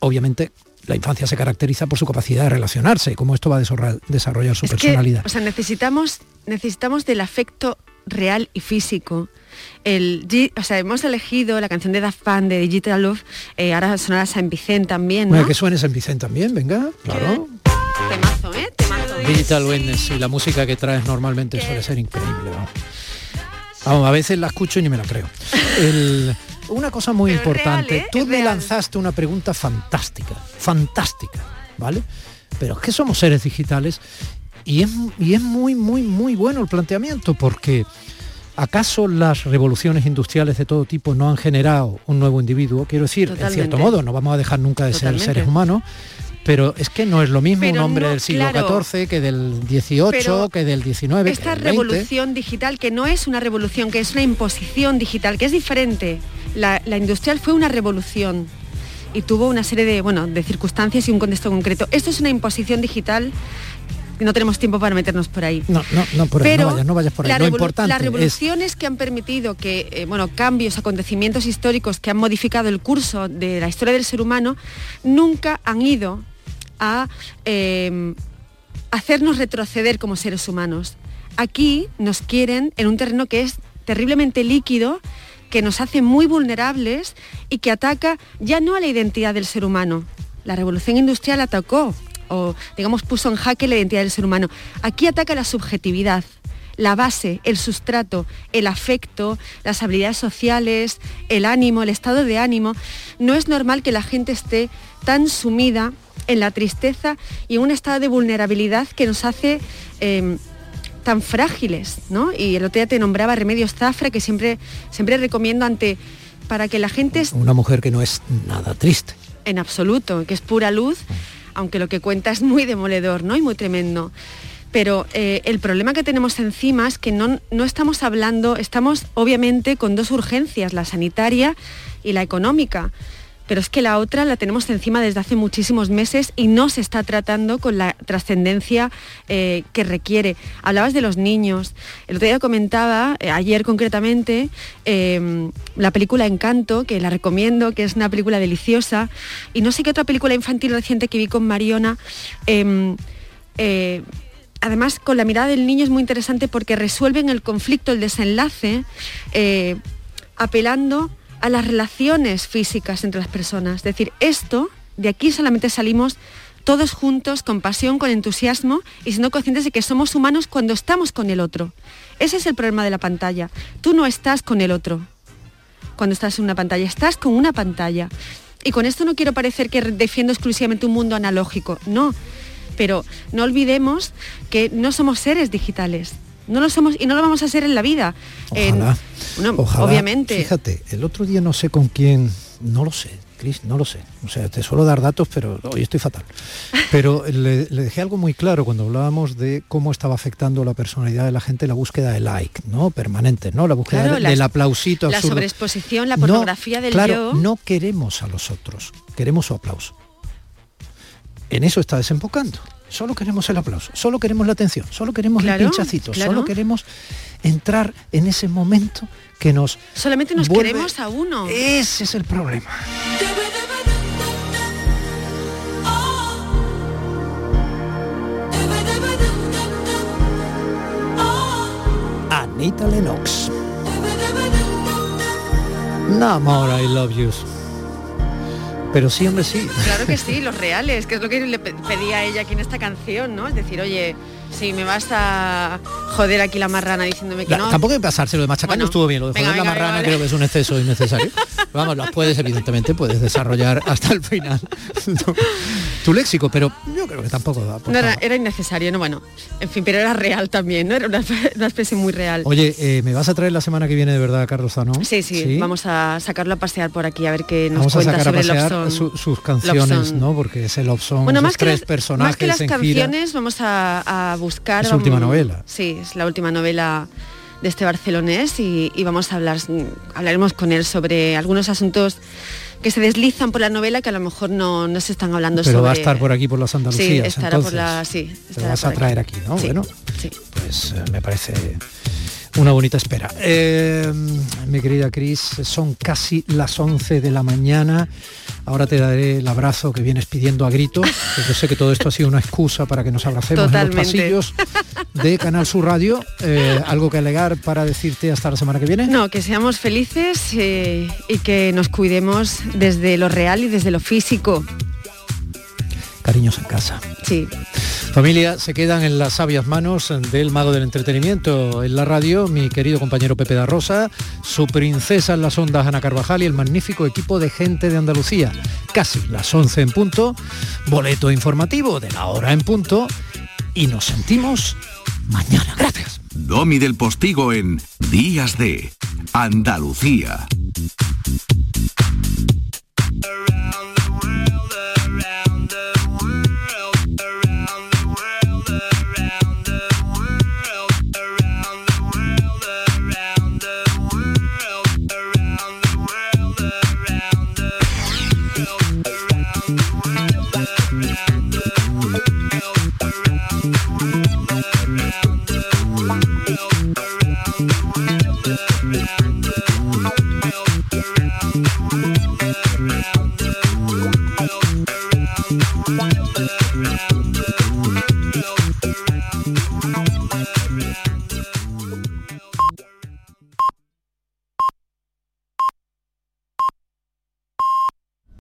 obviamente la infancia se caracteriza por su capacidad de relacionarse, cómo esto va a desarrollar, su Es que, personalidad. o sea, necesitamos, necesitamos del afecto real y físico. El, o sea, hemos elegido la canción de Daft Punk de Digital Love, eh, ahora sonará San Vicente también, ¿no? Bueno, que suene San Vicente también, venga, claro. Temazo, ¿eh? Temazo de- Digital Witness y la música que traes normalmente suele ser increíble. Vamos. Vamos, a veces la escucho y ni me la creo. El- una cosa muy Pero importante, real, ¿eh? tú Es me real. lanzaste una pregunta fantástica, fantástica, ¿vale? Pero es que somos seres digitales y es, y es muy, muy, muy bueno el planteamiento porque ¿acaso las revoluciones industriales de todo tipo no han generado un nuevo individuo? Quiero decir, en cierto modo, no vamos a dejar nunca de Totalmente. ser seres humanos, pero es que no es lo mismo Pero un hombre no, del siglo claro. XIV que del XVIII, que del XIX, Esta revolución digital, que no es una revolución, que es una imposición digital, que es diferente. La, la industrial fue una revolución y tuvo una serie de, bueno, de circunstancias y un contexto concreto. Esto es una imposición digital no tenemos tiempo para meternos por ahí. No, no, no, por ahí, Pero no vayas, no vayas por ahí. la Lo importante las es revoluciones que han permitido que, eh, bueno, cambios, acontecimientos históricos que han modificado el curso de la historia del ser humano, nunca han ido a eh, hacernos retroceder como seres humanos. Aquí nos quieren en un terreno que es terriblemente líquido, que nos hace muy vulnerables y que ataca ya no a la identidad del ser humano. La revolución industrial atacó o digamos puso en jaque la identidad del ser humano. Aquí ataca la subjetividad, la base, el sustrato, el afecto, las habilidades sociales, el ánimo, el estado de ánimo. No es normal que la gente esté tan sumida en la tristeza y en un estado de vulnerabilidad que nos hace eh, tan frágiles, ¿no? Y el otro día te nombraba Remedios Zafra, que siempre, siempre recomiendo ante para que la gente una mujer que no es nada triste. en absoluto, que es pura luz, aunque lo que cuenta es muy demoledor, ¿no? Y muy tremendo. Pero eh, el problema que tenemos encima es que no, no estamos hablando, estamos obviamente con dos urgencias, la sanitaria y la económica. Pero es que la otra la tenemos encima desde hace muchísimos meses y no se está tratando con la trascendencia eh, que requiere. Hablabas de los niños. El otro día comentaba, eh, ayer concretamente, eh, la película Encanto, que la recomiendo, que es una película deliciosa. Y no sé qué otra película infantil reciente que vi con Mariona. eh, eh, además, con la mirada del niño es muy interesante porque resuelven el conflicto, el desenlace, apelando a las relaciones físicas entre las personas. Es decir, esto, de aquí solamente salimos todos juntos, con pasión, con entusiasmo y siendo conscientes de que somos humanos cuando estamos con el otro. Ese es el problema de la pantalla. Tú no estás con el otro cuando estás en una pantalla, estás con una pantalla. Y con esto no quiero parecer que defiendo exclusivamente un mundo analógico, no. Pero no olvidemos que no somos seres digitales. No lo somos y no lo vamos a ser en la vida. En- bueno, Ojalá. obviamente. Fíjate, el otro día no sé con quién, no lo sé, Cris, no lo sé. O sea, te suelo dar datos, pero hoy estoy fatal. Pero le, le dejé algo muy claro cuando hablábamos de cómo estaba afectando la personalidad de la gente la búsqueda de like, ¿no? Permanente, ¿no? La búsqueda Claro, de- la- del aplausito La sobreexposición, la No, pornografía del claro, yo. no queremos a los otros, queremos su aplauso. En eso está desembocando. Solo queremos el aplauso, solo queremos la atención, solo queremos claro, el pinchacito, solo queremos entrar en ese momento que nos... Solamente nos queremos a uno. Ese es el problema. Anita Lennox. No more I love you. Pero sí, hombre, sí. Claro que sí, los reales, que es lo que le pedía a ella aquí en esta canción, ¿no? Es decir, oye, Sí, me vas a joder aquí la marrana diciéndome que no. Tampoco hay que pasárselo de machacar, bueno, estuvo bien. Lo de joder la marrana creo que es un exceso innecesario. Vamos, las puedes, evidentemente, puedes desarrollar hasta el final tu, léxico, pero yo creo que tampoco da. No, era, era, innecesario, no, bueno. En fin, pero era real también, ¿no? Era una, una expresión muy real. Oye, eh, ¿me vas a traer la semana que viene de verdad a Carlos Zano? Sí, sí, vamos a sacarlo a pasear por aquí, a ver qué nos cuenta sobre Lobson. Su, sus canciones, ¿no? Porque es el Lobson, bueno, más tres que las, personajes canciones, vamos a buscar... Es su última novela. Sí, es la última novela de este barcelonés y, vamos a hablar, hablaremos con él sobre algunos asuntos que se deslizan por la novela que a lo mejor no, no se están hablando Pero sobre... va a estar por aquí, por las Andalucías, Sí, estará entonces. por la... Sí, Te vas a traer aquí, ¿no? Bueno, pues eh, me parece una bonita espera. Eh, mi querida Cris, son casi las 11 de la mañana. Ahora te daré el abrazo que vienes pidiendo a gritos. Yo sé que todo esto ha sido una excusa para que nos abracemos en los pasillos de Canal Sur Radio. Eh, ¿Algo que alegar para decirte hasta la semana que viene? No, que seamos felices eh, y que nos cuidemos desde lo real y desde lo físico cariños en casa. Sí. Familia, se quedan en las sabias manos del mago del entretenimiento en la radio, mi querido compañero Pepe Darrosa, su princesa en las ondas Ana Carvajal y el magnífico equipo de gente de Andalucía. Casi las 11 en punto, boleto informativo de la hora en punto y nos sentimos mañana. Gracias. Domi del Postigo en Días de Andalucía.